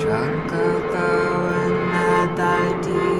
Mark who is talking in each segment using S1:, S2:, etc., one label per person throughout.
S1: drunk and at thy deep.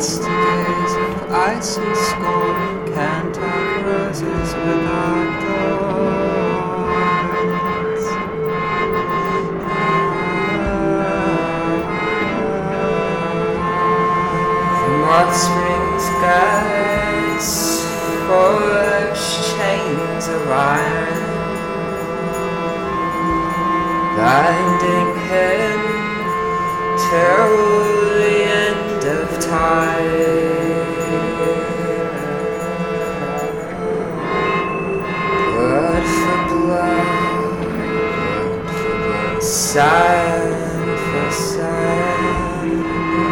S1: days of icy scorn can't have roses without thorns.
S2: From what spring gas, follow chains of iron, binding hair. Side for side.